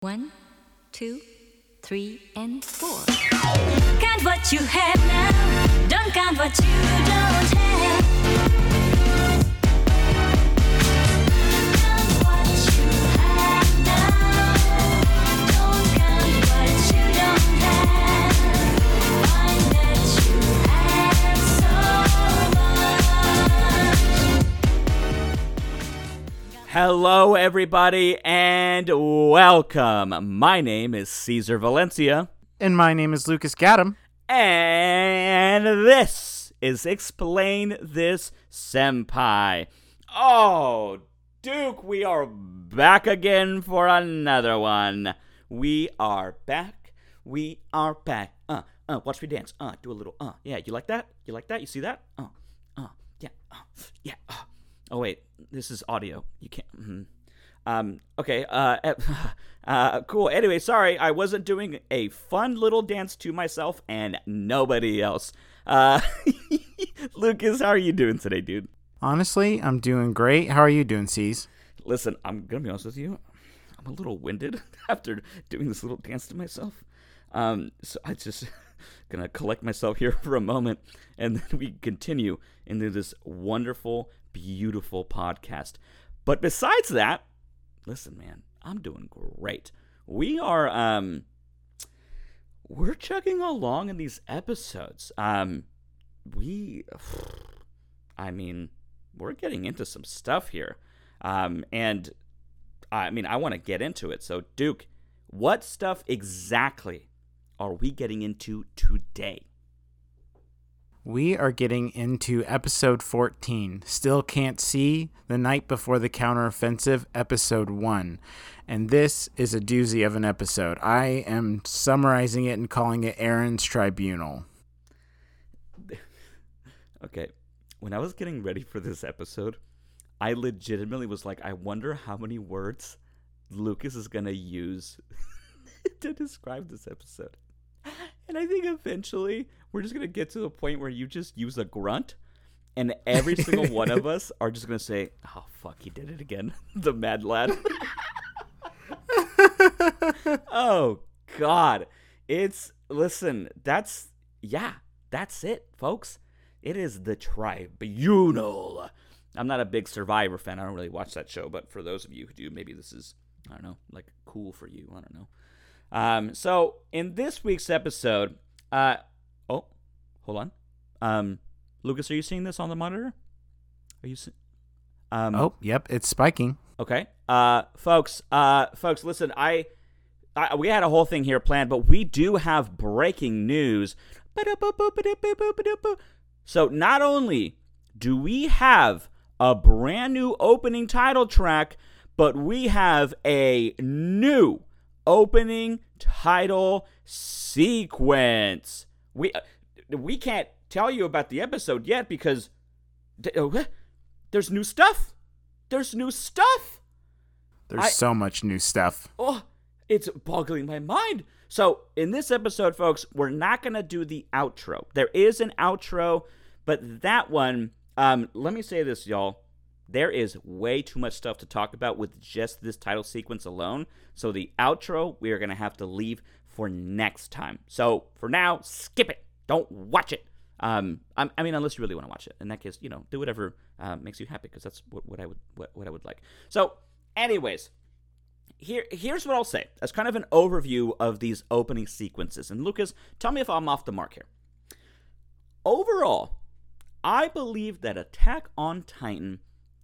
One, two, three, and four. Count what you have now. Don't count what you don't have. Hello, everybody, and welcome. My name is Caesar Valencia, And my name is Lucas Gaddam. and this is Explain This Senpai. Oh, Duke, we are back again for another one. We are back. We are back. Uh, uh, watch me dance. Uh, do a little. Uh, yeah, you like that? You like that? You see that? Uh, uh, yeah, uh, yeah. Uh. Oh wait, this is audio. You can't. mhm. Um. Okay. Uh. eh, Uh. Cool. Anyway, sorry, I wasn't doing a fun little dance to myself and nobody else. Uh. Lucas, how are you doing today, dude? Honestly, I'm doing great. How are you doing, C's? Listen, I'm gonna be honest with you. I'm a little winded after doing this little dance to myself. Um, so I just gonna collect myself here for a moment, and then we continue into this wonderful, beautiful podcast. But besides that, listen, man, I'm doing great. We are um, we're chugging along in these episodes. Um, we, I mean, we're getting into some stuff here. Um, and I mean, I want to get into it. So, Duke, what stuff exactly are we getting into today? We are getting into episode 14. Still Can't See, The Night Before the Counteroffensive, episode 1. And this is a doozy of an episode. I am summarizing it and calling it Eren's Tribunal. Okay, when I was getting ready for this episode, I legitimately was like, I wonder how many words Lucas is going to use to describe this episode. And I think eventually we're just going to get to the point where you just use a grunt, and every single one of us are just going to say, Oh, fuck, he did it again. the mad lad. oh, God. It's, listen, that's, yeah, that's it, folks. It is the tribunal. I'm not a big Survivor fan. I don't really watch that show, but for those of you who do, maybe this is I don't know, like cool for you. I don't know. Um, so in this week's episode, uh, oh, hold on, um, Lucas, are you seeing this on the monitor? Are you? See- um, Oh, yep, it's spiking. Okay. Uh, folks, uh, folks, listen, I, I, we had a whole thing here planned, but we do have breaking news. So not only do we have a brand new opening title track, but we have a new opening title sequence. We uh, we can't tell you about the episode yet because uh, there's new stuff. There's new stuff. There's I- so much new stuff. Oh, it's boggling my mind. So, in this episode, folks, we're not going to do the outro. There is an outro, but that one, um, let me say this, y'all. There is way too much stuff to talk about with just this title sequence alone. So, the outro, we are going to have to leave for next time. So, for now, skip it. Don't watch it. Um, I, mean, unless you really want to watch it. In that case, you know, do whatever uh, makes you happy because that's what, what I would what, what I would like. So, anyways, here here's what I'll say as kind of an overview of these opening sequences. And Lucas, tell me if I'm off the mark here. Overall, I believe that Attack on Titan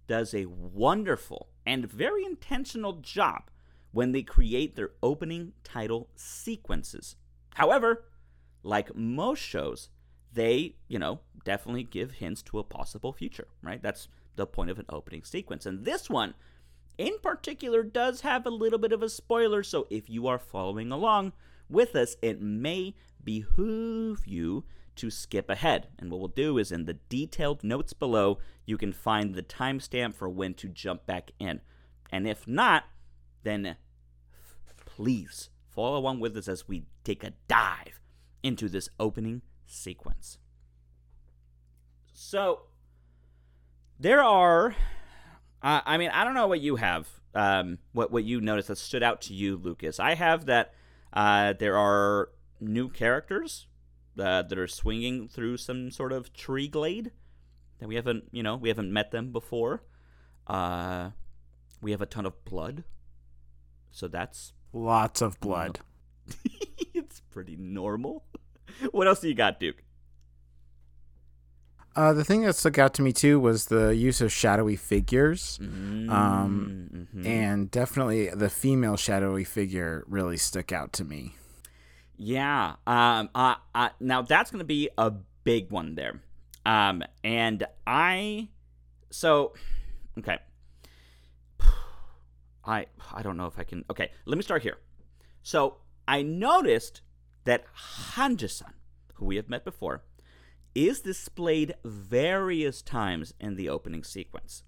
does a wonderful and very intentional job when they create their opening title sequences. However, like most shows, they, you know, definitely give hints to a possible future, right? That's the point of an opening sequence. And this one, in particular, does have a little bit of a spoiler, so if you are following along with us, it may behoove you to skip ahead. And what we'll do is in the detailed notes below, you can find the timestamp for when to jump back in. And if not, then please follow along with us as we take a dive into this opening sequence. So, there are, uh, I mean, I don't know what you have, um, what what you noticed that stood out to you, Lucas. I have that uh, there are new characters uh, that are swinging through some sort of tree glade that we haven't, you know, we haven't met them before. Uh, we have a ton of blood, so that's Lots of blood. it's pretty normal. What else do you got, Duke? Uh, the thing that stuck out to me too was the use of shadowy figures, Mm-hmm. um, Mhm. and definitely the female shadowy figure really stuck out to me. Yeah. Um. Uh, uh. Now that's gonna be a big one there. Um. And I. So. Okay. I. I don't know if I can. Okay. Let me start here. So I noticed that Hanji-san, who we have met before, is displayed various times in the opening sequence.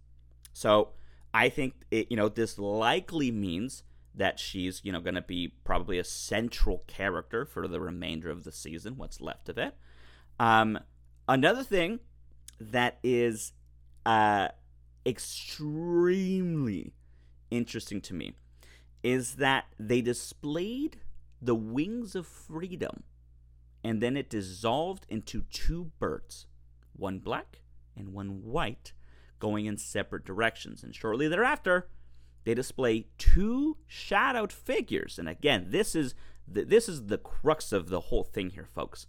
So I think it, you know this likely means that she's you know going to be probably a central character for the remainder of the season, what's left of it. Um, another thing that is uh, extremely interesting to me is that they displayed the wings of freedom and then it dissolved into two birds, one black and one white, going in separate directions. And shortly thereafter, they display two shadowed figures. And again, this is the, this is the crux of the whole thing here, folks.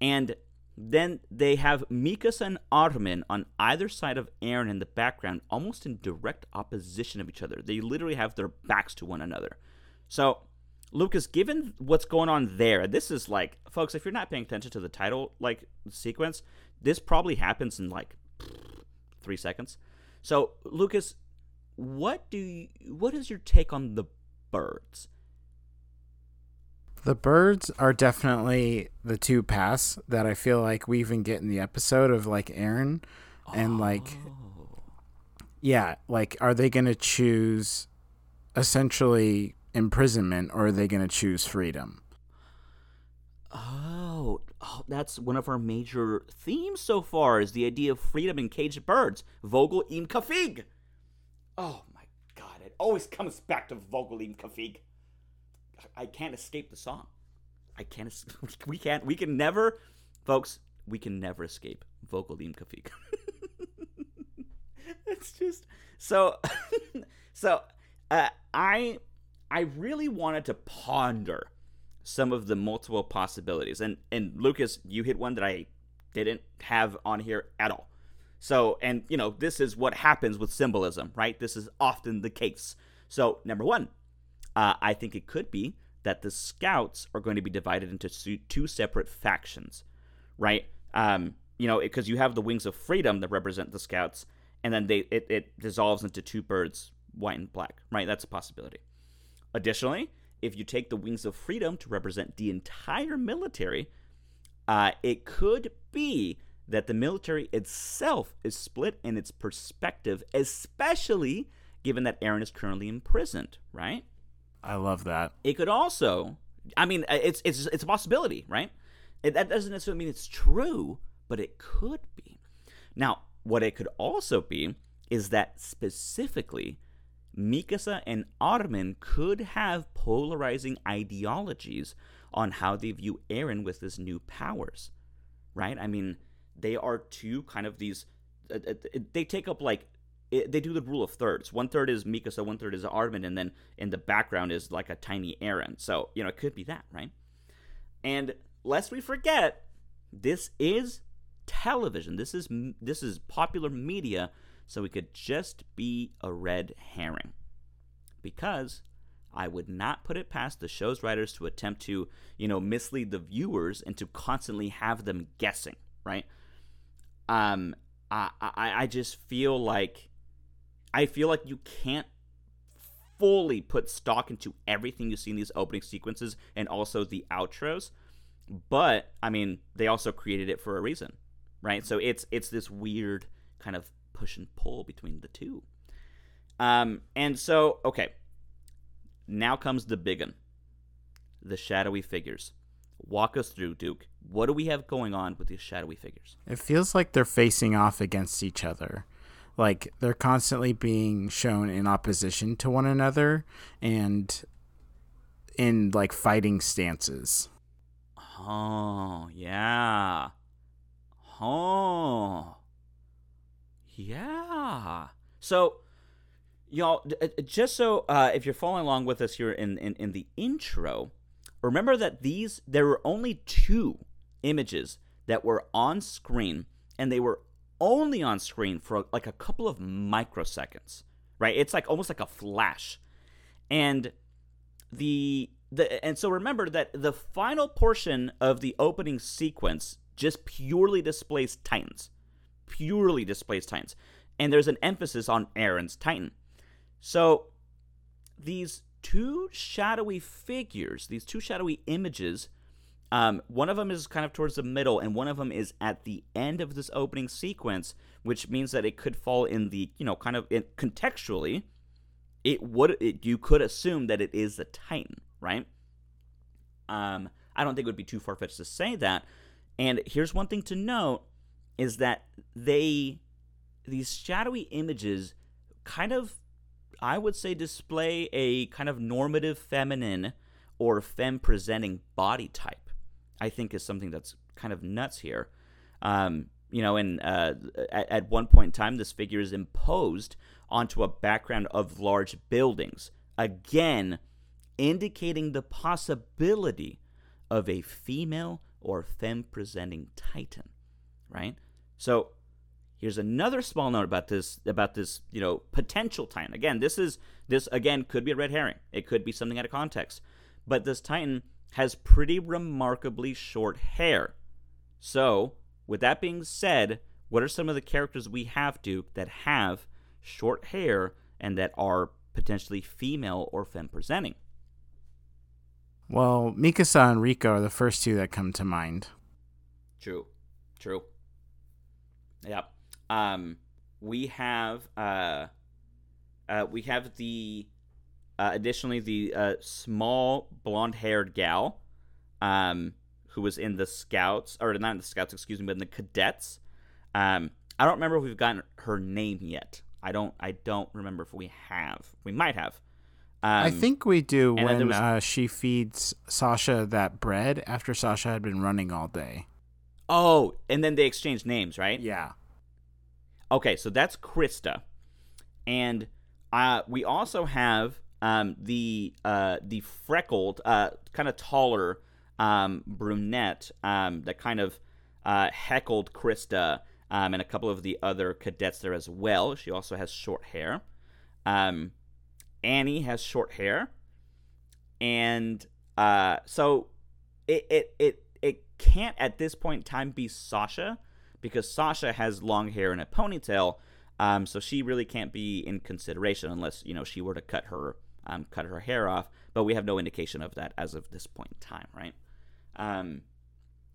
And then they have Mikasa and Armin on either side of Eren in the background, almost in direct opposition of each other. They literally have their backs to one another. So, Lucas, given what's going on there, this is like, folks, if you're not paying attention to the title like sequence, this probably happens in like three seconds. So, Lucas, what do you, what is your take on the birds? The birds are definitely the two paths that I feel like we even get in the episode of like Eren and like oh. yeah, like are they going to choose essentially imprisonment or are they going to choose freedom? Oh, oh, that's one of our major themes so far is the idea of freedom in caged birds. Vogel im Käfig. Oh my god, it always comes back to Vogel im Käfig. I can't escape the song. I can't. We can't. We can never, folks. We can never escape Vogel im Käfig. it's just so. so, uh, I, I really wanted to ponder some of the multiple possibilities. And and Lucas, you hit one that I didn't have on here at all. So, and you know, this is what happens with symbolism, right? This is often the case. So, number one, uh, I think it could be that the scouts are going to be divided into two separate factions, right? Um, you know, because you have the wings of freedom that represent the scouts, and then they it, it dissolves into two birds, white and black, right? That's a possibility. Additionally, if you take the wings of freedom to represent the entire military, uh, it could be that the military itself is split in its perspective, especially given that Eren is currently imprisoned, right? I love that. It could also, I mean, uh, it's it's it's a possibility, right? It, that doesn't necessarily mean it's true, but it could be. Now, what it could also be is that specifically, Mikasa and Armin could have polarizing ideologies on how they view Eren with his new powers, right? I mean, they are two kind of these. Uh, uh, they take up like they do the rule of thirds. One third is Mikasa, one third is Armin, and then in the background is like a tiny Eren. So you know, it could be that, right? And lest we forget, this is television. This is this is popular media, so it could just be a red herring. Because I would not put it past the show's writers to attempt to, you know, mislead the viewers and to constantly have them guessing, right? Um, I, I, I just feel like, I feel like you can't fully put stock into everything you see in these opening sequences and also the outros. But I mean, they also created it for a reason, right? So it's it's this weird kind of push and pull between the two. Um, and so okay, now comes the big one, the shadowy figures. Walk us through, Duke. What do we have going on with these shadowy figures? It feels like they're facing off against each other. like they're constantly being shown in opposition to one another and in like fighting stances. Oh, yeah. Oh. Yeah. So, y'all, uh, just so uh, if you're following along with us here in, in, in the intro, remember that these, there were only two images that were on screen, and they were only on screen for like a couple of microseconds, right? It's like almost like a flash. And the the and so remember that the final portion of the opening sequence just purely displays Titans. Purely displays Titans. And there's an emphasis on Eren's Titan. So these two shadowy figures, these two shadowy images, um, one of them is kind of towards the middle, and one of them is at the end of this opening sequence, which means that it could fall in the, you know, kind of contextually, it would it, you could assume that it is the Titan, right? Um, I don't think it would be too far fetched to say that. And here's one thing to note is that they these shadowy images kind of I would say display a kind of normative feminine or femme presenting body type. I think is something that's kind of nuts here. Um, you know, and uh, at, at one point in time, this figure is imposed onto a background of large buildings, again indicating the possibility of a female or femme presenting titan, right? So here's another small note about this about this you know potential titan again this is this again could be a red herring it could be something out of context but this titan has pretty remarkably short hair so with that being said what are some of the characters we have duke that have short hair and that are potentially female or femme presenting Well, Mikasa and Rika are the first two that come to mind. True. True. Yep. Um, we have uh, uh, we have the uh, additionally the uh, small blonde-haired gal, um, who was in the scouts or not in the scouts, excuse me, but in the cadets. Um, I don't remember if we've gotten her name yet. I don't. I don't remember if we have. We might have. Um, I think we do and then there when was- uh, she feeds Sasha that bread after Sasha had been running all day. Oh, and then they exchange names, right? Yeah. Okay, so that's Krista, and uh, we also have um, the uh, the freckled, uh, kind of taller um, brunette um, that kind of uh, heckled Krista um, and a couple of the other cadets there as well. She also has short hair. Um, Annie has short hair, and uh, so it it it it can't at this point in time be Sasha because Sasha has long hair and a ponytail, um, so she really can't be in consideration unless you know she were to cut her um, cut her hair off. But we have no indication of that as of this point in time, right? Um,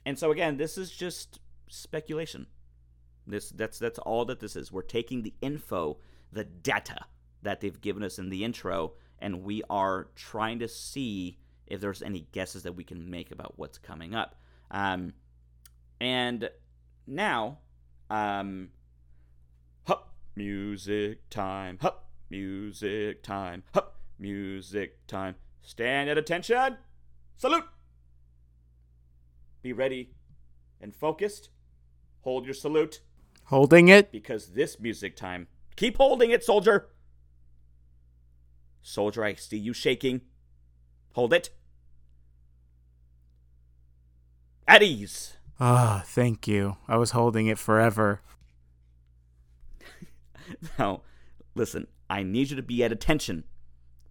and so again, this is just speculation. This that's that's all that this is. We're taking the info, the data that they've given us in the intro, and we are trying to see if there's any guesses that we can make about what's coming up. Um, and now, um, hup, music time, hup, music time, hup, music time. Stand at attention. Salute. Be ready and focused. Hold your salute Holding it. because this music time. Keep holding it, soldier. Soldier, I see you shaking. Hold it. At ease. Ah, thank you. I was holding it forever. Now, listen, I need you to be at attention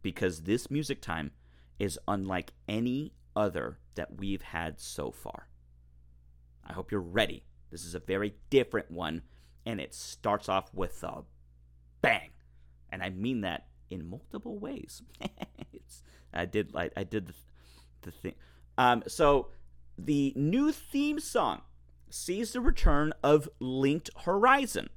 because this music time is unlike any other that we've had so far. I hope you're ready. This is a very different one, and it starts off with a bang, and I mean that in multiple ways. I did like I did the, the thing. Um, so the new theme song sees the return of Linked Horizon.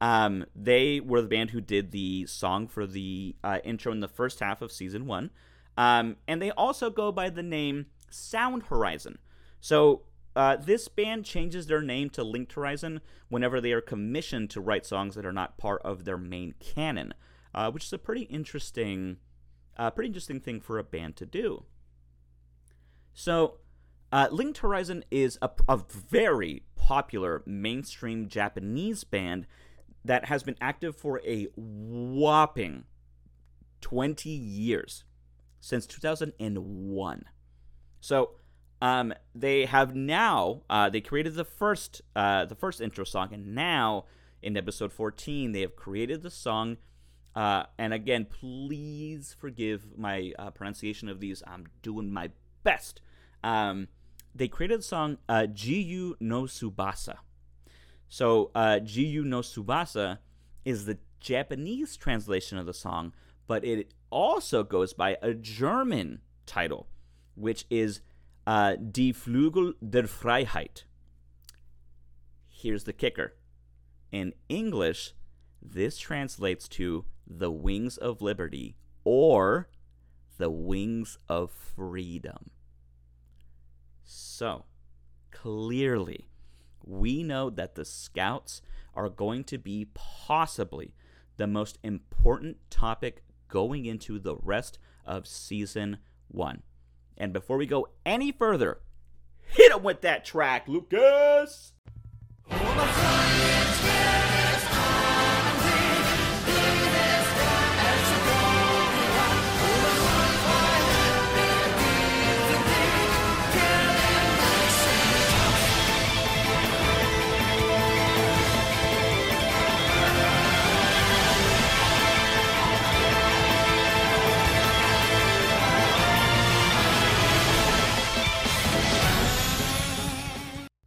Um, they were the band who did the song for the uh, intro in the first half of season one. Um, and they also go by the name Sound Horizon. So uh, this band changes their name to Linked Horizon whenever they are commissioned to write songs that are not part of their main canon, uh, which is a pretty interesting, uh, pretty interesting thing for a band to do. So, uh, Linked Horizon is a, a very popular mainstream Japanese band that has been active for a whopping 20 years since 2001. So, um, they have now uh, they created the first uh, the first intro song, and now in episode 14 they have created the song. Uh, and again, please forgive my uh, pronunciation of these. I'm doing my best. Um, they created the song uh, Jiyu no Subasa. So, uh, Jiyu no Subasa is the Japanese translation of the song, but it also goes by a German title, which is uh, Die Flügel der Freiheit. Here's the kicker. In English, this translates to the wings of liberty or the wings of freedom. So, clearly, we know that the Scouts are going to be possibly the most important topic going into the rest of season one. And before we go any further, hit him with that track, Lucas!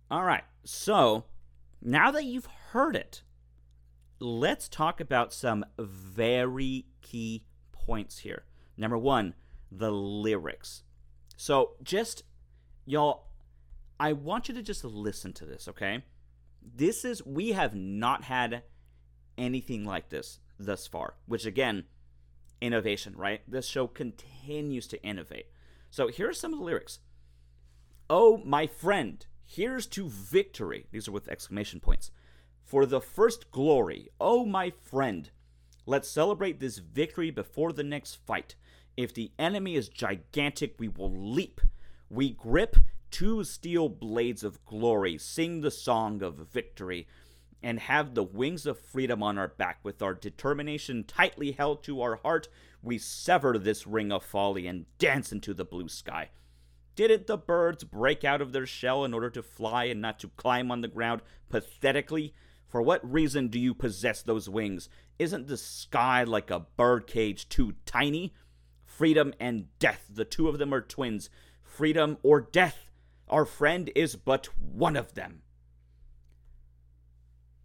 All right, so now that you've heard it, let's talk about some very key points here. Number one, the lyrics. So, just, y'all, I want you to just listen to this, okay? This is, we have not had anything like this thus far, which again, innovation, right? This show continues to innovate. So, here are some of the lyrics. Oh, my friend, here's to victory. These are with exclamation points. For the first glory, oh, my friend. Let's celebrate this victory before the next fight. If the enemy is gigantic, we will leap. We grip two steel blades of glory, sing the song of victory, and have the wings of freedom on our back. With our determination tightly held to our heart, we sever this ring of folly and dance into the blue sky. Didn't the birds break out of their shell in order to fly and not to climb on the ground pathetically? For what reason do you possess those wings? Isn't the sky like a birdcage too tiny? Freedom and death, the two of them are twins. Freedom or death, our friend is but one of them.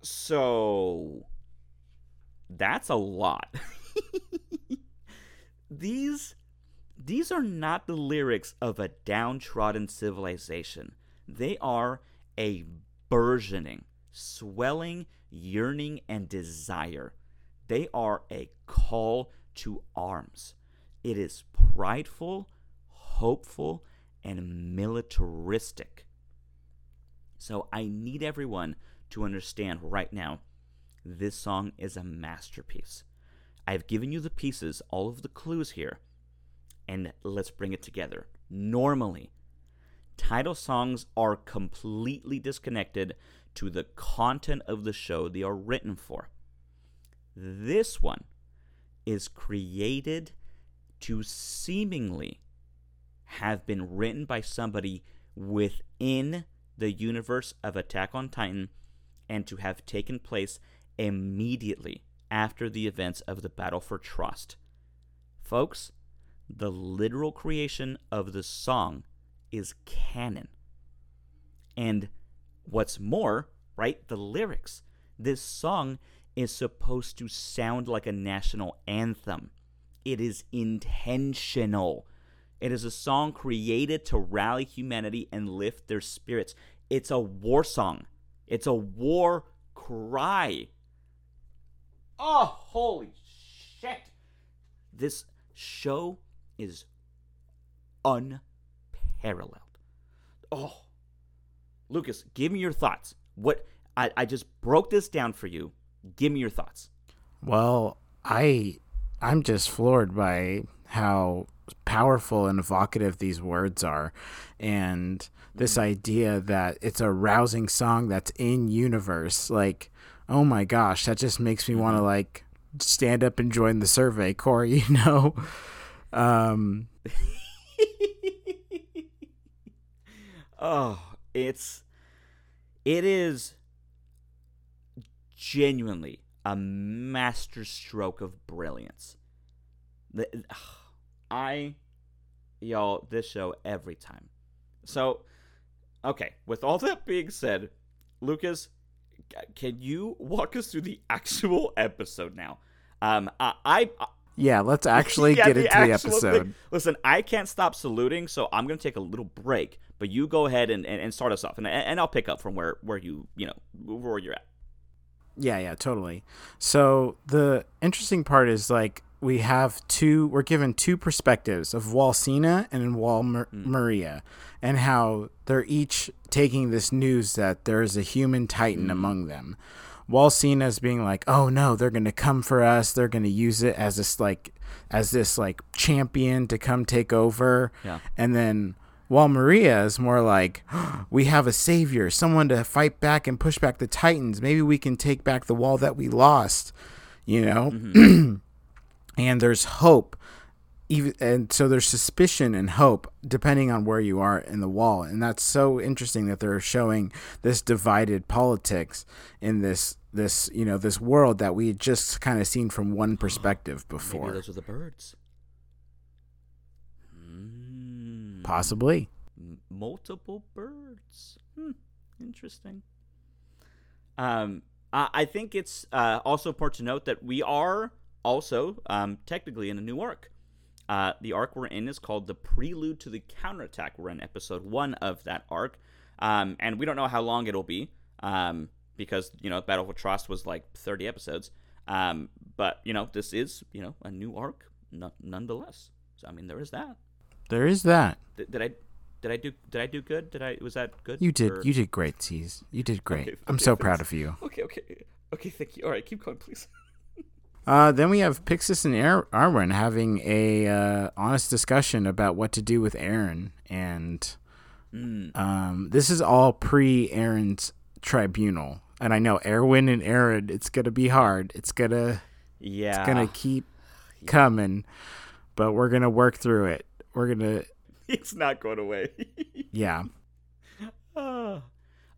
So, that's a lot. these these are not the lyrics of a downtrodden civilization. They are a burgeoning, swelling yearning and desire. They are a call to arms. It is prideful, hopeful, and militaristic. So I need everyone to understand right now this song is a masterpiece. I've given you the pieces, all of the clues here, and let's bring it together. Normally, title songs are completely disconnected to the content of the show they are written for. This one is created to seemingly have been written by somebody within the universe of Attack on Titan and to have taken place immediately after the events of the Battle for Trust. Folks, the literal creation of the song is canon. And what's more, right, the lyrics. This song is supposed to sound like a national anthem. It is intentional. It is a song created to rally humanity and lift their spirits. It's a war song. It's a war cry. Oh, holy shit. This show is unparalleled. Oh, Lucas, give me your thoughts. What I, I just broke this down for you. Give me your thoughts. Well, I I'm just floored by how powerful and evocative these words are and this mm-hmm. idea that it's a rousing song that's in universe like oh my gosh that just makes me want to mm-hmm. like stand up and join the survey corps you know um oh, it's it is genuinely a masterstroke of brilliance. The, I y'all this show every time. So, okay, with all that being said, Lucas, can you walk us through the actual episode now? Um, I, I yeah let's actually Yeah, get into the episode thing. Listen, I can't stop saluting, so I'm gonna take a little break. But you go ahead and, and, and start us off, and and I'll pick up from where where you you know where you're at. Yeah, yeah, totally. So the interesting part is like we have two. We're given two perspectives of Wall Sina and hmm. Wal Mar- Maria, and how they're each taking this news that there is a human titan hmm. among them. Wall Sina's being like, "Oh no, they're gonna come for us. They're gonna use it as this like as this like champion to come take over." Yeah. And then while Maria is more like, we have a savior, someone to fight back and push back the Titans. Maybe we can take back the wall that we lost, you know? Mm-hmm. and there's hope. Even, and so there's suspicion and hope depending on where you are in the wall. And that's so interesting that they're showing this divided politics in this this you know this world that we had just kind of seen from one perspective Maybe before those are the birds. Mm, possibly m- multiple birds. Hmm, interesting. Um, I, I think it's uh, also important to note that we are also um, technically in a new arc. Uh, the arc we're in is called the Prelude to the Counterattack. We're in episode one of that arc, um, and we don't know how long it'll be um, because you know Battle for Trust was like 30 episodes. Um, but you know this is you know a new arc no- nonetheless. So I mean there is that. there is that Did, did I did I do did I do good? Did I was that good? You did. Or- You did great, Tease. You did great. Okay, I'm okay, so proud of you. Okay, okay, okay. Thank you. All right, keep going, please. Uh, then we have Pixis and Ar- Erwin having a uh, honest discussion about what to do with Eren, and Mm. um, this is all pre Eren's tribunal. And I know Erwin and Eren, it's gonna be hard. It's gonna Yeah. it's gonna keep coming, but we're gonna work through it. We're gonna It's not going away. yeah. Ah.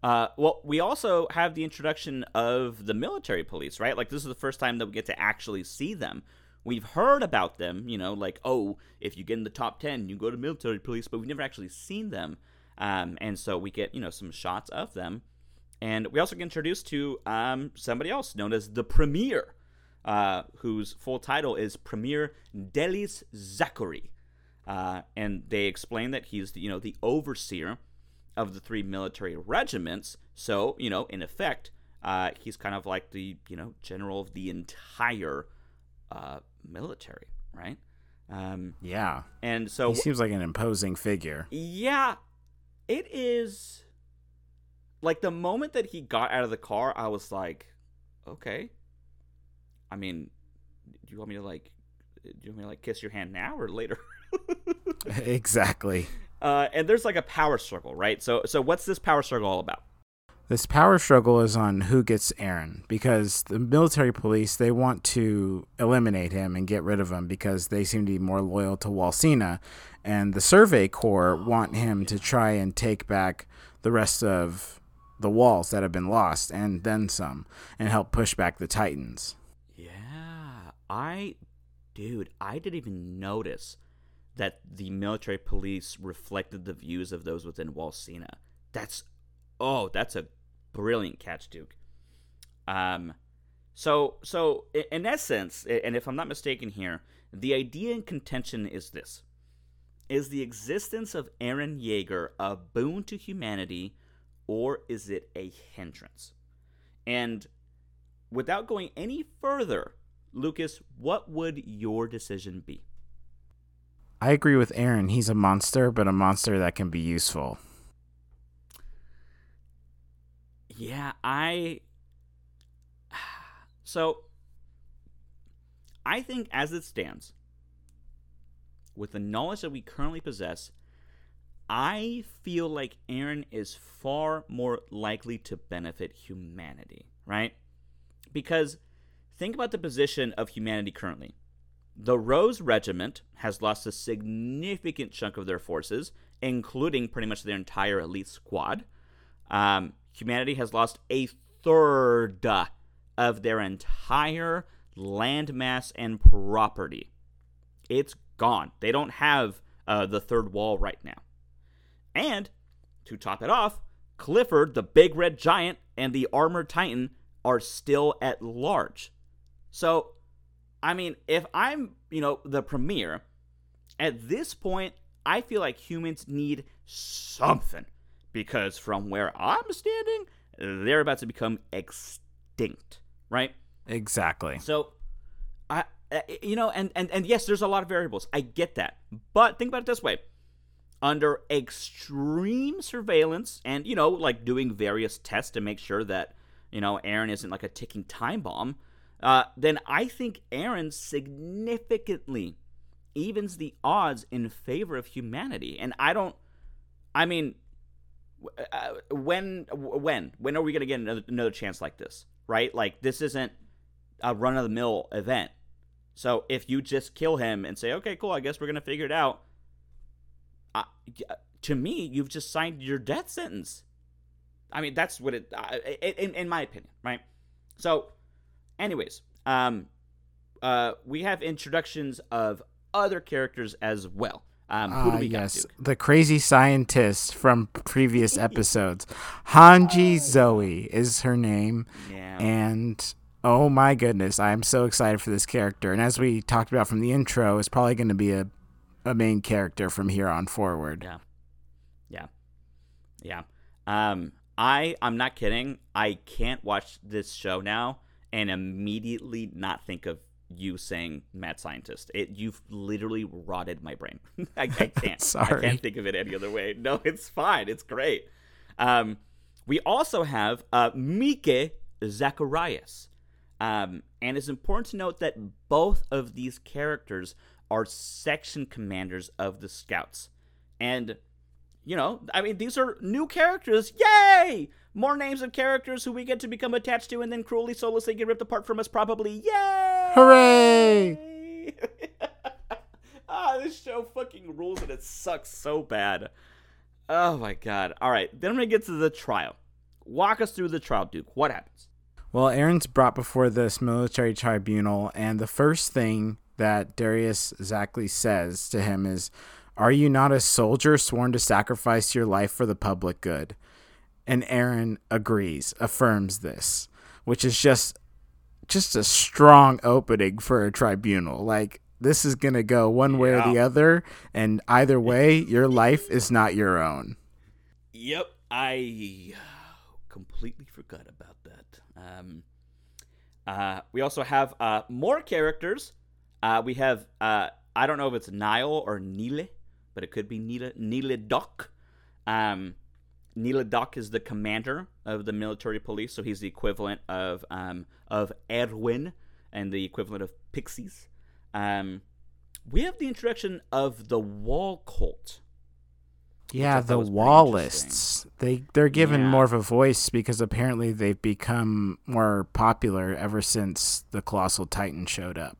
Uh, well, we also have the introduction of the military police, right? Like, this is the first time that we get to actually see them. We've heard about them, you know, like, oh, if you get in the top 10, you go to military police, but we've never actually seen them. Um, and so we get, you know, some shots of them. And we also get introduced to um, somebody else known as the Premier, uh, whose full title is Premier Darius Zackley. Uh, and they explain that he's, the, you know, the overseer of the three military regiments. So, you know, in effect, uh, he's kind of like the, you know, general of the entire uh, military, right? Um, Yeah. and so, He seems like an imposing figure. yeah, it is. Like the moment that he got out of the car, I was like, okay. I mean, do you want me to like, do you want me to like kiss your hand now or later? exactly. Uh, and there's like a power struggle, right? So, so what's this power struggle all about? This power struggle is on who gets Eren because the military police they want to eliminate him and get rid of him because they seem to be more loyal to Wall Sina, and the Survey Corps want him to try and take back the rest of the walls that have been lost and then some and help push back the Titans. Yeah, I, dude, I didn't even notice that the military police reflected the views of those within Wall Sina. That's, oh, that's a brilliant catch, Duke. Um, so, so in essence, and if I'm not mistaken here, the idea in contention is this: is the existence of Eren Yeager a boon to humanity, or is it a hindrance? And without going any further, Lucas, what would your decision be? I agree with Eren. He's a monster, but a monster that can be useful. Yeah, I. So, I think as it stands, with the knowledge that we currently possess, I feel like Eren is far more likely to benefit humanity, right? Because think about the position of humanity currently. The Rose Regiment has lost a significant chunk of their forces, including pretty much their entire elite squad. Um, humanity has lost a third of their entire landmass and property. It's gone. They don't have uh, the third wall right now. And to top it off, Clifford, the big red giant, and the armored titan are still at large. So, I mean, if I'm, you know, the premier, at this point, I feel like humans need something. Because from where I'm standing, they're about to become extinct, right? Exactly. So, I, uh, you know, and, and and yes, there's a lot of variables. I get that, but think about it this way: under extreme surveillance, and you know, like doing various tests to make sure that you know Eren isn't like a ticking time bomb, uh, then I think Eren significantly evens the odds in favor of humanity. And I don't. I mean, uh, when when when are we gonna get another, another chance like this? Right? Like this isn't a run of the mill event. So if you just kill him and say, okay, cool, I guess we're gonna figure it out. Uh, to me, you've just signed your death sentence. I mean, that's what it, uh, in in my opinion, right? So, anyways, um, uh, we have introductions of other characters as well. Um, who do Ah, we got, yes, Duke? the crazy scientist from previous episodes. Hanji Zoe is her name. Yeah. And oh my goodness, I am so excited for this character. And as we talked about from the intro, is probably going to be a, a main character from here on forward. Yeah. Yeah. Um I I'm not kidding. I can't watch this show now and immediately not think of you saying mad scientist. It you've literally rotted my brain. I, I can't. Sorry. I can't think of it any other way. No, it's fine. It's great. Um we also have uh Mike Zacharias. Um, and it's important to note that both of these characters are section commanders of the Scouts. And, you know, I mean, these are new characters. Yay! More names of characters who we get to become attached to and then cruelly, soullessly get ripped apart from us, probably. Yay! Hooray! ah, this show fucking rules and it sucks so bad. Oh my god. All right, then I'm gonna get to the trial. Walk us through the trial, Duke. What happens? Well, Eren's brought before this military tribunal, and the first thing that Darius Zackley says to him is, Are you not a soldier sworn to sacrifice your life for the public good? And Eren agrees, affirms this, which is just just a strong opening for a tribunal. Like this is going to go one way or the other, and either way, your life is not your own. Yep, I completely forgot about that. Um, uh, we also have uh, more characters. Uh, we have uh, I don't know if it's Nile or Nile, but it could be Dok. Um, Dok is the commander of the military police, so he's the equivalent of um, of Erwin and the equivalent of Pixis. Um, we have the introduction of the Wall Cult. Yeah, the Wallists. They they're given Yeah. more of a voice because apparently they've become more popular ever since the Colossal Titan showed up.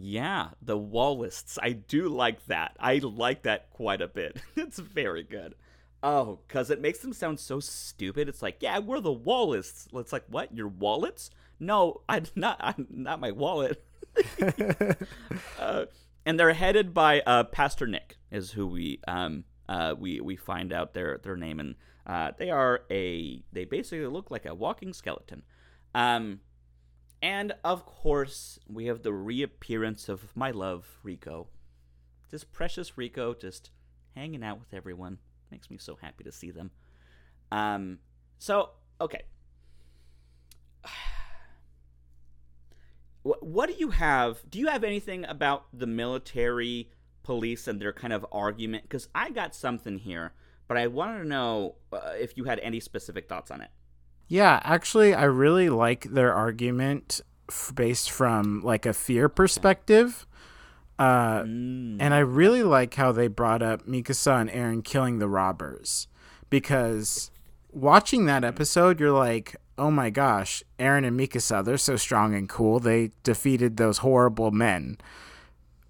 Yeah, the Wallists. I do like that. I like that quite a bit. it's very good. Oh, because it makes them sound so stupid. It's like, yeah, we're the Wallists. It's like, what? Your wallets? No, I'm not. I'm not my wallet. uh, and they're headed by uh, Pastor Nick, is who we um uh we we find out their their name, and uh, they are a they basically look like a walking skeleton. Um, and of course, we have the reappearance of my love, Rico. This precious Rico, just hanging out with everyone. Makes me so happy to see them. Um, so, okay. What, do you have? Do you have anything about the military police and their kind of argument? Because I got something here, but I wanted to know uh, if you had any specific thoughts on it. Yeah, actually, I really like their argument f- based from like a fear perspective. Uh, Mm. and I really like how they brought up Mikasa and Eren killing the robbers because watching that episode, you're like, oh my gosh, Eren and Mikasa, they're so strong and cool. They defeated those horrible men.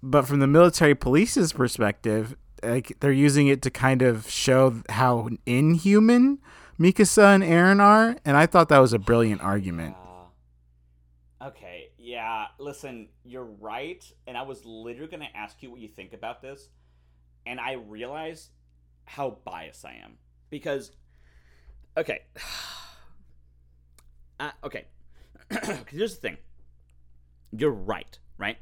But from the military police's perspective, like they're using it to kind of show how inhuman Mikasa and Eren are, and I thought that was a brilliant argument. Uh, okay, yeah. Listen, you're right, and I was literally gonna ask you what you think about this, and I realized how biased I am because, okay, uh, okay. Here's the thing. You're right, right?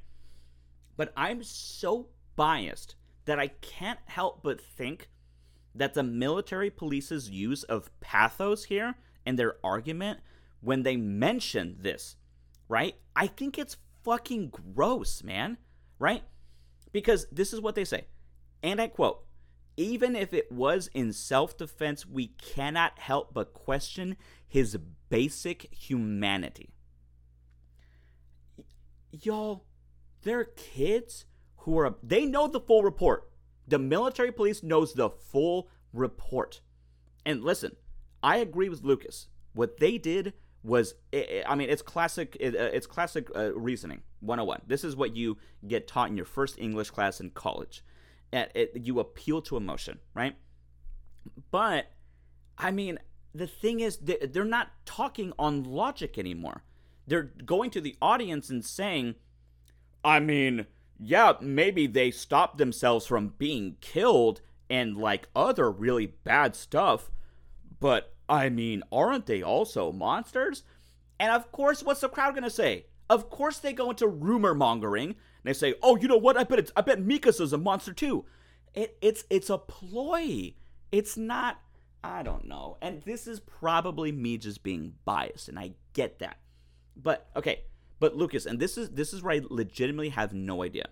But I'm so biased that I can't help but think that the military police's use of pathos here and their argument when they mention this, right? I think it's fucking gross, man, right? Because this is what they say. And I quote Even if it was in self defense, we cannot help but question his basic humanity. Y'all, there are kids who are, they know the full report. The military police knows the full report. And listen, I agree with Lucas. What they did was, I mean, it's classic. uh, It's classic uh, reasoning 101. This is what you get taught in your first English class in college. Uh, you appeal to emotion, right? But I mean, the thing is, they're not talking on logic anymore. They're going to the audience and saying, I mean, yeah, maybe they stopped themselves from being killed and like other really bad stuff, but I mean, aren't they also monsters? And of course, what's the crowd gonna say? Of course, they go into rumor mongering. They say, "Oh, you know what? I bet it's I bet Mikasa's a monster too." It, it's it's a ploy. It's not. I don't know. And this is probably me just being biased, and I get that. But okay, but Lucas, and this is this is where I legitimately have no idea.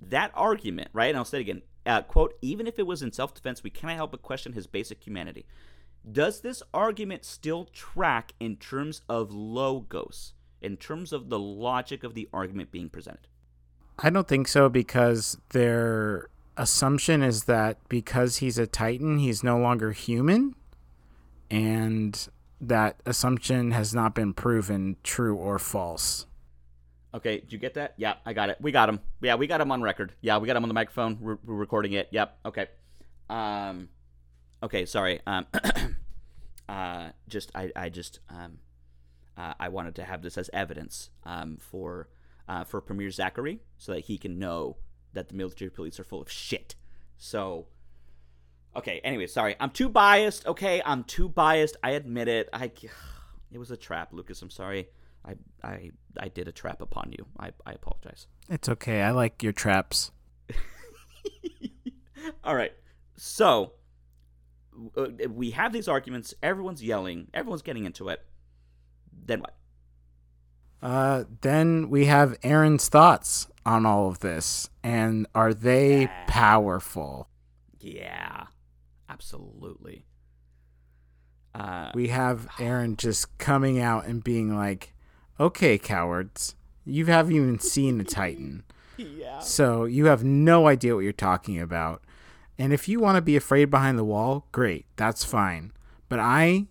That argument, right? And I'll say it again. Uh, quote: Even if it was in self-defense, we cannot help but question his basic humanity. Does this argument still track in terms of logos, in terms of the logic of the argument being presented? I don't think so because their assumption is that because he's a Titan, he's no longer human, and that assumption has not been proven true or false. Okay, did you get that? Yeah, I got it. We got him. Yeah, we got him on record. Yeah, we got him on the microphone. We're, we're recording it. Yep. Okay. Um, okay. Sorry. Um, uh, just I I just um, uh, I wanted to have this as evidence um for uh for Premier Zackley so that he can know that the military police are full of shit. So. Okay. Anyway, sorry. I'm too biased. Okay, I'm too biased. I admit it. I. It was a trap, Lucas. I'm sorry. I I I did a trap upon you. I I apologize. It's okay. I like your traps. All right. So uh, we have these arguments. Everyone's yelling. Everyone's getting into it. Then what? Uh, then we have Eren's thoughts on all of this, and are they powerful? Yeah, absolutely. Uh, We have Eren just coming out and being like, "Okay, cowards, you haven't even seen a Titan." yeah. So you have no idea what you're talking about. And if you want to be afraid behind the wall, great, that's fine. But I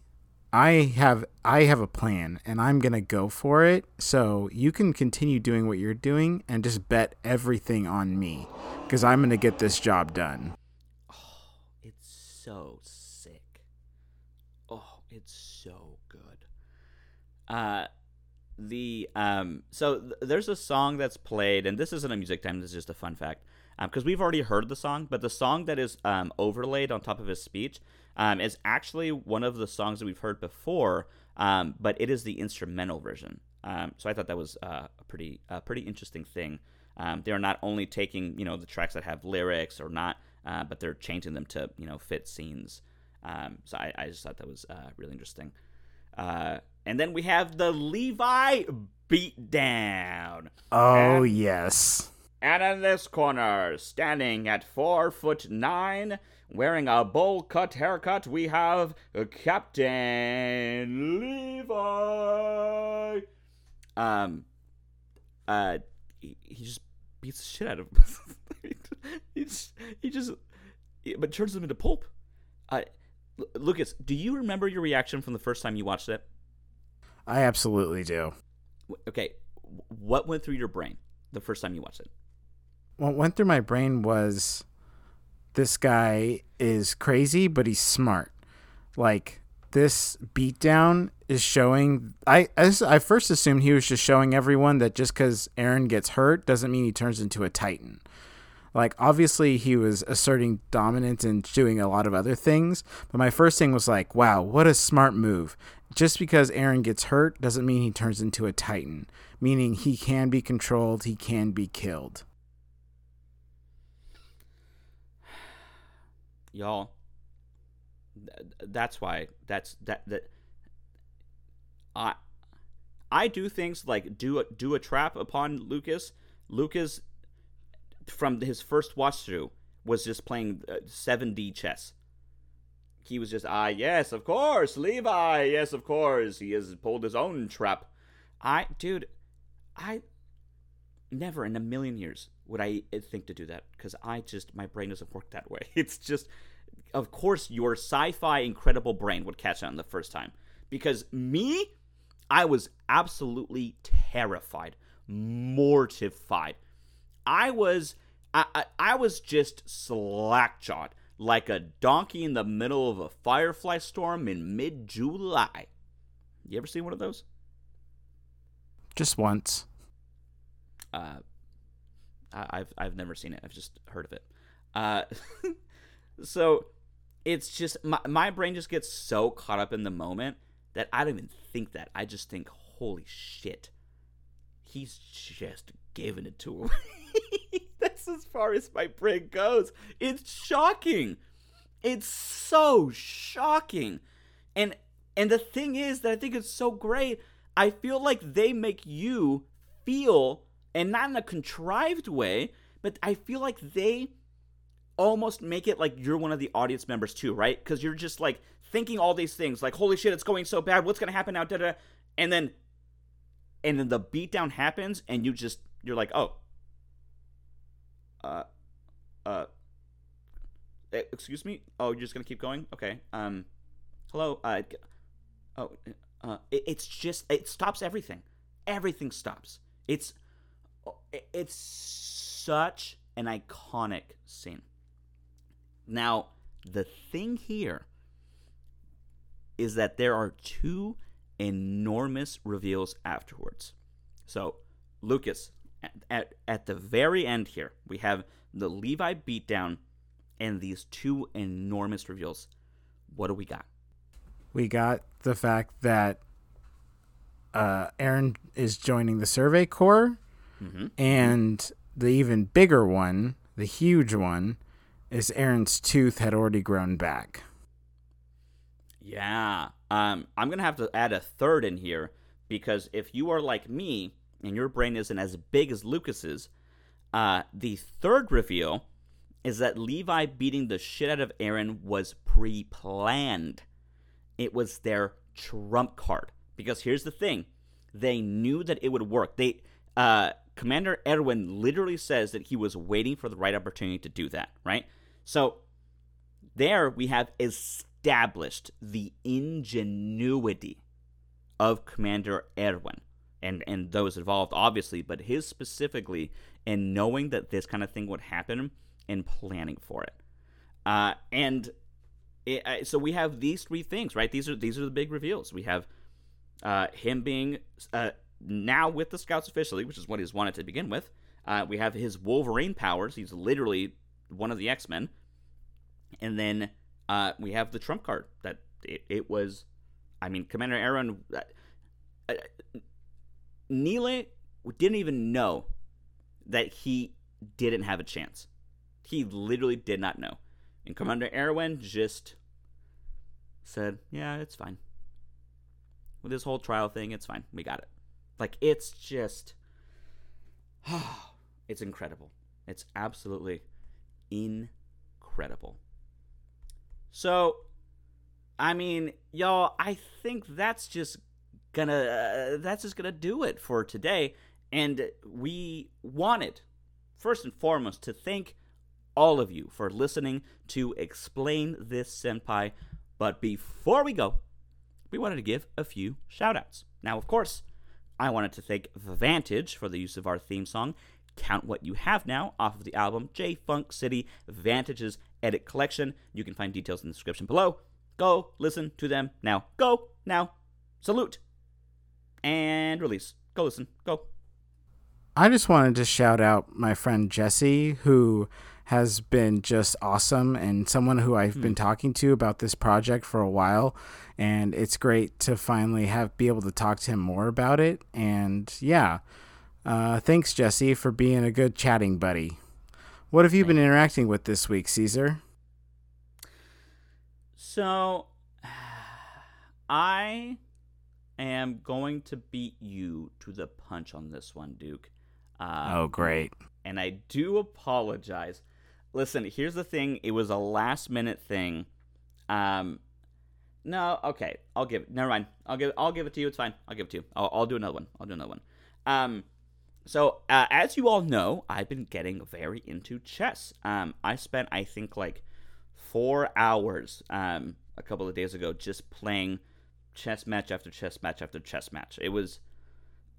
I have I have a plan and I'm going to go for it. So you can continue doing what you're doing and just bet everything on me cuz I'm going to get this job done. Oh, it's so sick. Oh, it's so good. Uh the um so th- there's a song that's played and this isn't a music time this is just a fun fact because we've already heard the song but the song that is um, overlaid on top of his speech um, is actually one of the songs that we've heard before um, but it is the instrumental version. Um, so i thought that was uh, a pretty uh, pretty interesting thing. Um, they're not only taking you know the tracks that have lyrics or not uh, but they're changing them to you know fit scenes. Um, so I, I just thought that was uh, really interesting. Uh, and then we have the Levi beatdown. Oh, yes. And in this corner, standing at four foot nine, wearing a bowl cut haircut, we have Captain Levi. Um, uh, he, he just beats the shit out of him. he just, he just, but turns him into pulp. Uh, Lucas, do you remember your reaction from the first time you watched it? I absolutely do. Okay, what went through your brain the first time you watched it? What went through my brain was this guy is crazy, but he's smart. Like this beatdown is showing. I I first assumed he was just showing everyone that just because Eren gets hurt doesn't mean he turns into a titan. Like obviously he was asserting dominance and doing a lot of other things, but my first thing was like, wow, what a smart move. Just because Eren gets hurt doesn't mean he turns into a titan, meaning he can be controlled, he can be killed. y'all that's why that's that that i i do things like do a do a trap upon lucas lucas from his first watch through was just playing uh, 7d chess he was just ah yes of course levi yes of course he has pulled his own trap i dude i never in a million years would I think to do that because I just my brain doesn't work that way. It's just, of course, your sci-fi incredible brain would catch on the first time because me, I was absolutely terrified, mortified. I was, I, I, I was just slack-jawed like a donkey in the middle of a firefly storm in mid-July. You ever seen one of those? Just once. Uh, I- I've I've never seen it. I've just heard of it. Uh, so it's just my my brain just gets so caught up in the moment that I don't even think that. I just think, holy shit, he's just giving it to him. That's as far as my brain goes. It's shocking. It's so shocking. And and the thing is that I think it's so great. I feel like they make you feel and not in a contrived way, but I feel like they almost make it like you're one of the audience members too, right? Because you're just like thinking all these things, like holy shit, it's going so bad. What's gonna happen now? Da da. And then, and then the beatdown happens, and you just you're like, oh, uh, uh, eh, excuse me. Oh, you're just gonna keep going? Okay. Um, hello. Uh, oh, uh, it, it's just it stops everything. Everything stops. It's it's such an iconic scene. Now, the thing here is that there are two enormous reveals afterwards. So, Lucas, at, at, the very end here, we have the Levi beatdown and these two enormous reveals. What do we got? We got the fact that uh, Eren is joining the Survey Corps, Mhm. and the even bigger one, the huge one, is Eren's tooth had already grown back. Yeah. Um, I'm gonna have to add a third in here because if you are like me and your brain isn't as big as Lucas's, uh, the third reveal is that Levi beating the shit out of Eren was pre-planned. It was their trump card because here's the thing: they knew that it would work. They, uh, Commander Erwin literally says that he was waiting for the right opportunity to do that. Right. So there we have established the ingenuity of Commander Erwin and and those involved obviously but his specifically in knowing that this kind of thing would happen and planning for it. Uh, and it, uh, so we have these three things right? These are these are the big reveals. We have uh, him being uh, now with the scouts officially which is what he's wanted to begin with. Uh, we have his wolverine powers. He's literally one of the x-men. And then uh, we have the trump card that it, it was i mean commander aaron uh, Neely didn't even know that he didn't have a chance. He literally did not know. And Commander Erwin just said, Yeah, it's fine. With this whole trial thing, it's fine. We got it. Like, it's just. it's incredible. It's absolutely incredible. So, I mean, y'all, I think that's just gonna uh, that's just gonna do it for today. And we wanted, first and foremost, to thank all of you for listening to Explain This Senpai. But before we go, we wanted to give a few shout outs. Now, of course, I wanted to thank Vantage for the use of our theme song, Count What You Have Now, off of the album J Funk City Vantage's Edit Collection. You can find details in the description below. Go listen to them now. Go now. Salute. And release. Go listen. Go. I just wanted to shout out my friend Jesse, who has been just awesome and someone who I've been talking to about this project for a while. And it's great to finally have be able to talk to him more about it. And yeah, uh, thanks Jesse for being a good chatting buddy. What have you been interacting with this week, Caesar? So, I am going to beat you to the punch on this one, Duke. Um, oh, great. and I do apologize. Listen, here's the thing. It was a last minute thing. Um, no, okay, I'll give. Never mind. I'll give. I'll give it to you. It's fine. I'll give it to you. I'll, I'll do another one. I'll do another one. Um, so uh, as you all know, I've been getting very into chess. Um, I spent I think like four hours um a couple of days ago just playing chess match after chess match after chess match. It was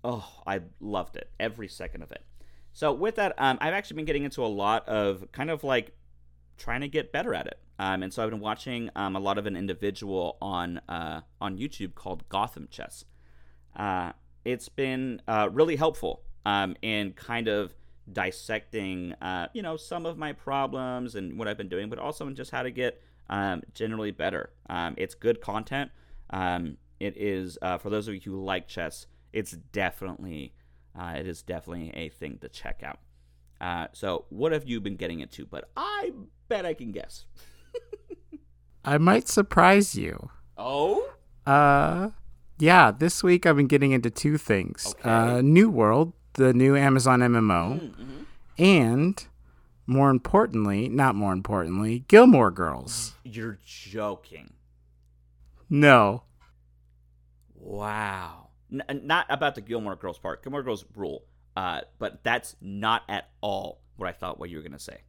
oh, I loved it every second of it. So with that, um, I've actually been getting into a lot of kind of like trying to get better at it. Um, and so I've been watching um, a lot of an individual on uh, on YouTube called Gotham Chess. Uh, it's been uh, really helpful um, in kind of dissecting, uh, you know, some of my problems and what I've been doing, but also in just how to get um, generally better. Um, it's good content. Um, it is uh, for those of you who like chess. It's definitely uh, it is definitely a thing to check out. Uh, so, what have you been getting into? But I bet I can guess. I might surprise you. Oh, Uh, yeah, this week I've been getting into two things. Okay. Uh, New World, the new Amazon MMO, mm-hmm. and more importantly, not more importantly, Gilmore Girls. you're joking! No. Wow. N- not about the Gilmore Girls part. Gilmore Girls rule. Uh, but that's not at all what I thought what you were gonna say.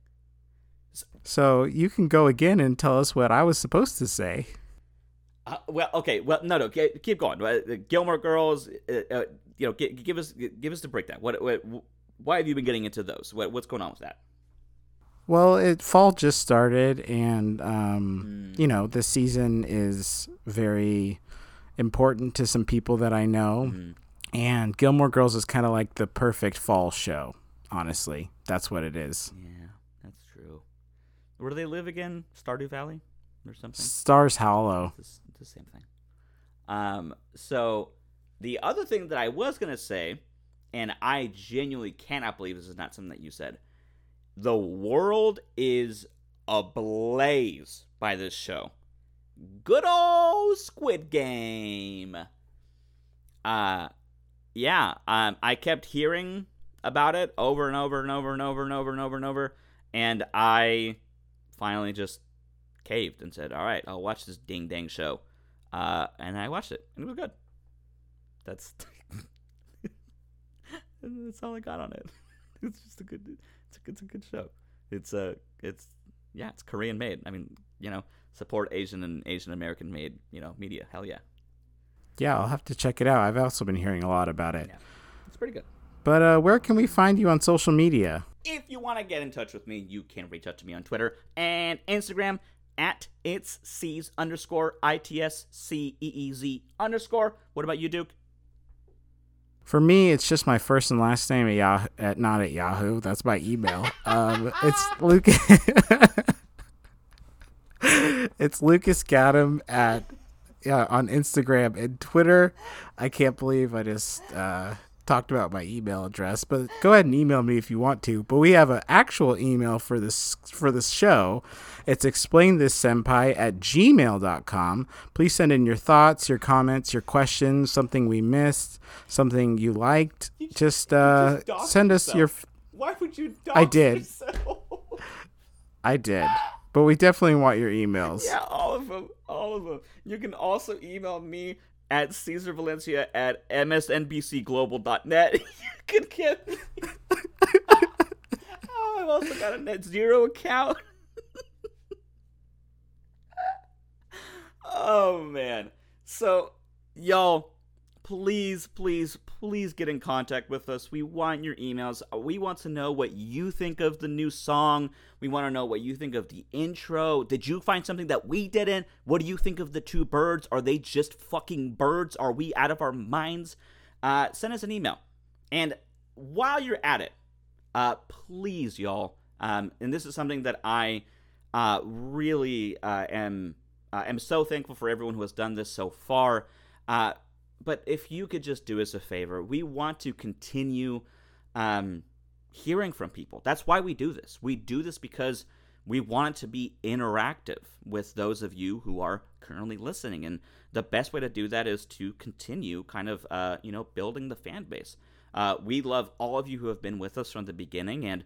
So you can go again and tell us what I was supposed to say. Uh, well, okay. Well, no, no. Keep, keep going. Uh, the Gilmore Girls. Uh, uh, you know, gi- give us give us the breakdown. What, what? Why have you been getting into those? What, what's going on with that? Well, it fall just started, and um, you know the season is very important to some people that I know. And Gilmore Girls is kind of like the perfect fall show. Honestly, that's what it is. Yeah, that's true. Where do they live again? Stardew Valley, or something? Stars Hollow. It's the same thing. Um, so the other thing that I was gonna say, and I genuinely cannot believe this is not something that you said. The world is ablaze by this show. Good old Squid Game. Uh, yeah. Um, I kept hearing about it over and over and over and over and over and over and over, and I finally just caved and said, "All right, I'll watch this ding dang show." Uh, and I watched it, and it was good. That's that's all I got on it. It's just a good, it's a, it's a good show. It's a, it's yeah, it's Korean made. I mean, you know, support Asian and Asian American made, you know, media. Hell yeah, Yeah, I'll have to check it out. I've also been hearing a lot about it. yeah, it's pretty good. But uh, where can we find you on social media? If you want to get in touch with me, you can reach out to me on Twitter and Instagram at it's C's underscore I T S C E E Z underscore. What about you, Duke? For me, it's just my first and last name at Yahoo. At, not at Yahoo. That's my email. um, it's Luke. it's Lucas Gadam at yeah on Instagram and Twitter. I can't believe I just uh, talked about my email address, but go ahead and email me if you want to. But we have an actual email for this for this show. It's explain this senpai at gmail.com. Please send in your thoughts, your comments, your questions, something we missed, something you liked. Just uh, just doxed send us your. Why would you I did. I did. But we definitely want your emails. Yeah, all of them. All of them. You can also email me at Caesar Valencia at msnbcglobal.net. you can get. oh, I've also got a net zero account. oh, man. So, y'all, please, please, please get in contact with us. We want your emails. We want to know what you think of the new song. We want to know what you think of the intro. Did you find something that we didn't? What do you think of the two birds? Are they just fucking birds? Are we out of our minds? Uh, send us an email. And while you're at it, uh, please, y'all, um, and this is something that I uh, really uh, am uh, am so thankful for everyone who has done this so far. Uh, but if you could just do us a favor, we want to continue um, hearing from people. That's why we do this. We do this because we want it to be interactive with those of you who are currently listening. And the best way to do that is to continue kind of, uh, you know, building the fan base. Uh, we love all of you who have been with us from the beginning. And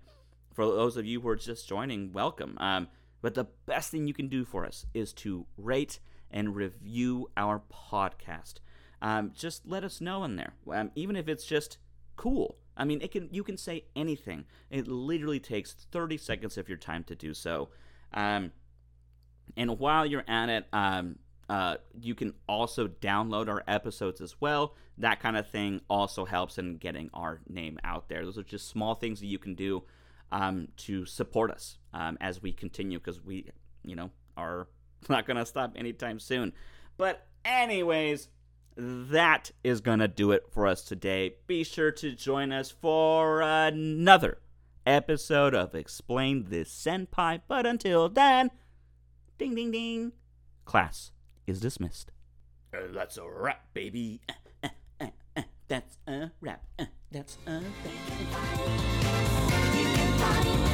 for those of you who are just joining, welcome. Um, but the best thing you can do for us is to rate and review our podcast. Um, just let us know in there, um, even if it's just cool. I mean, it can you can say anything. It literally takes 30 seconds of your time to do so. Um, and while you're at it, um, uh, you can also download our episodes as well. That kind of thing also helps in getting our name out there. Those are just small things that you can do um, to support us um, as we continue because we, you know, are not going to stop anytime soon. But, anyways, that is going to do it for us today. Be sure to join us for another episode of Explain This Senpai. But until then, ding ding ding, class is dismissed. Uh, that's a wrap, baby. That's a wrap. That's a wrap.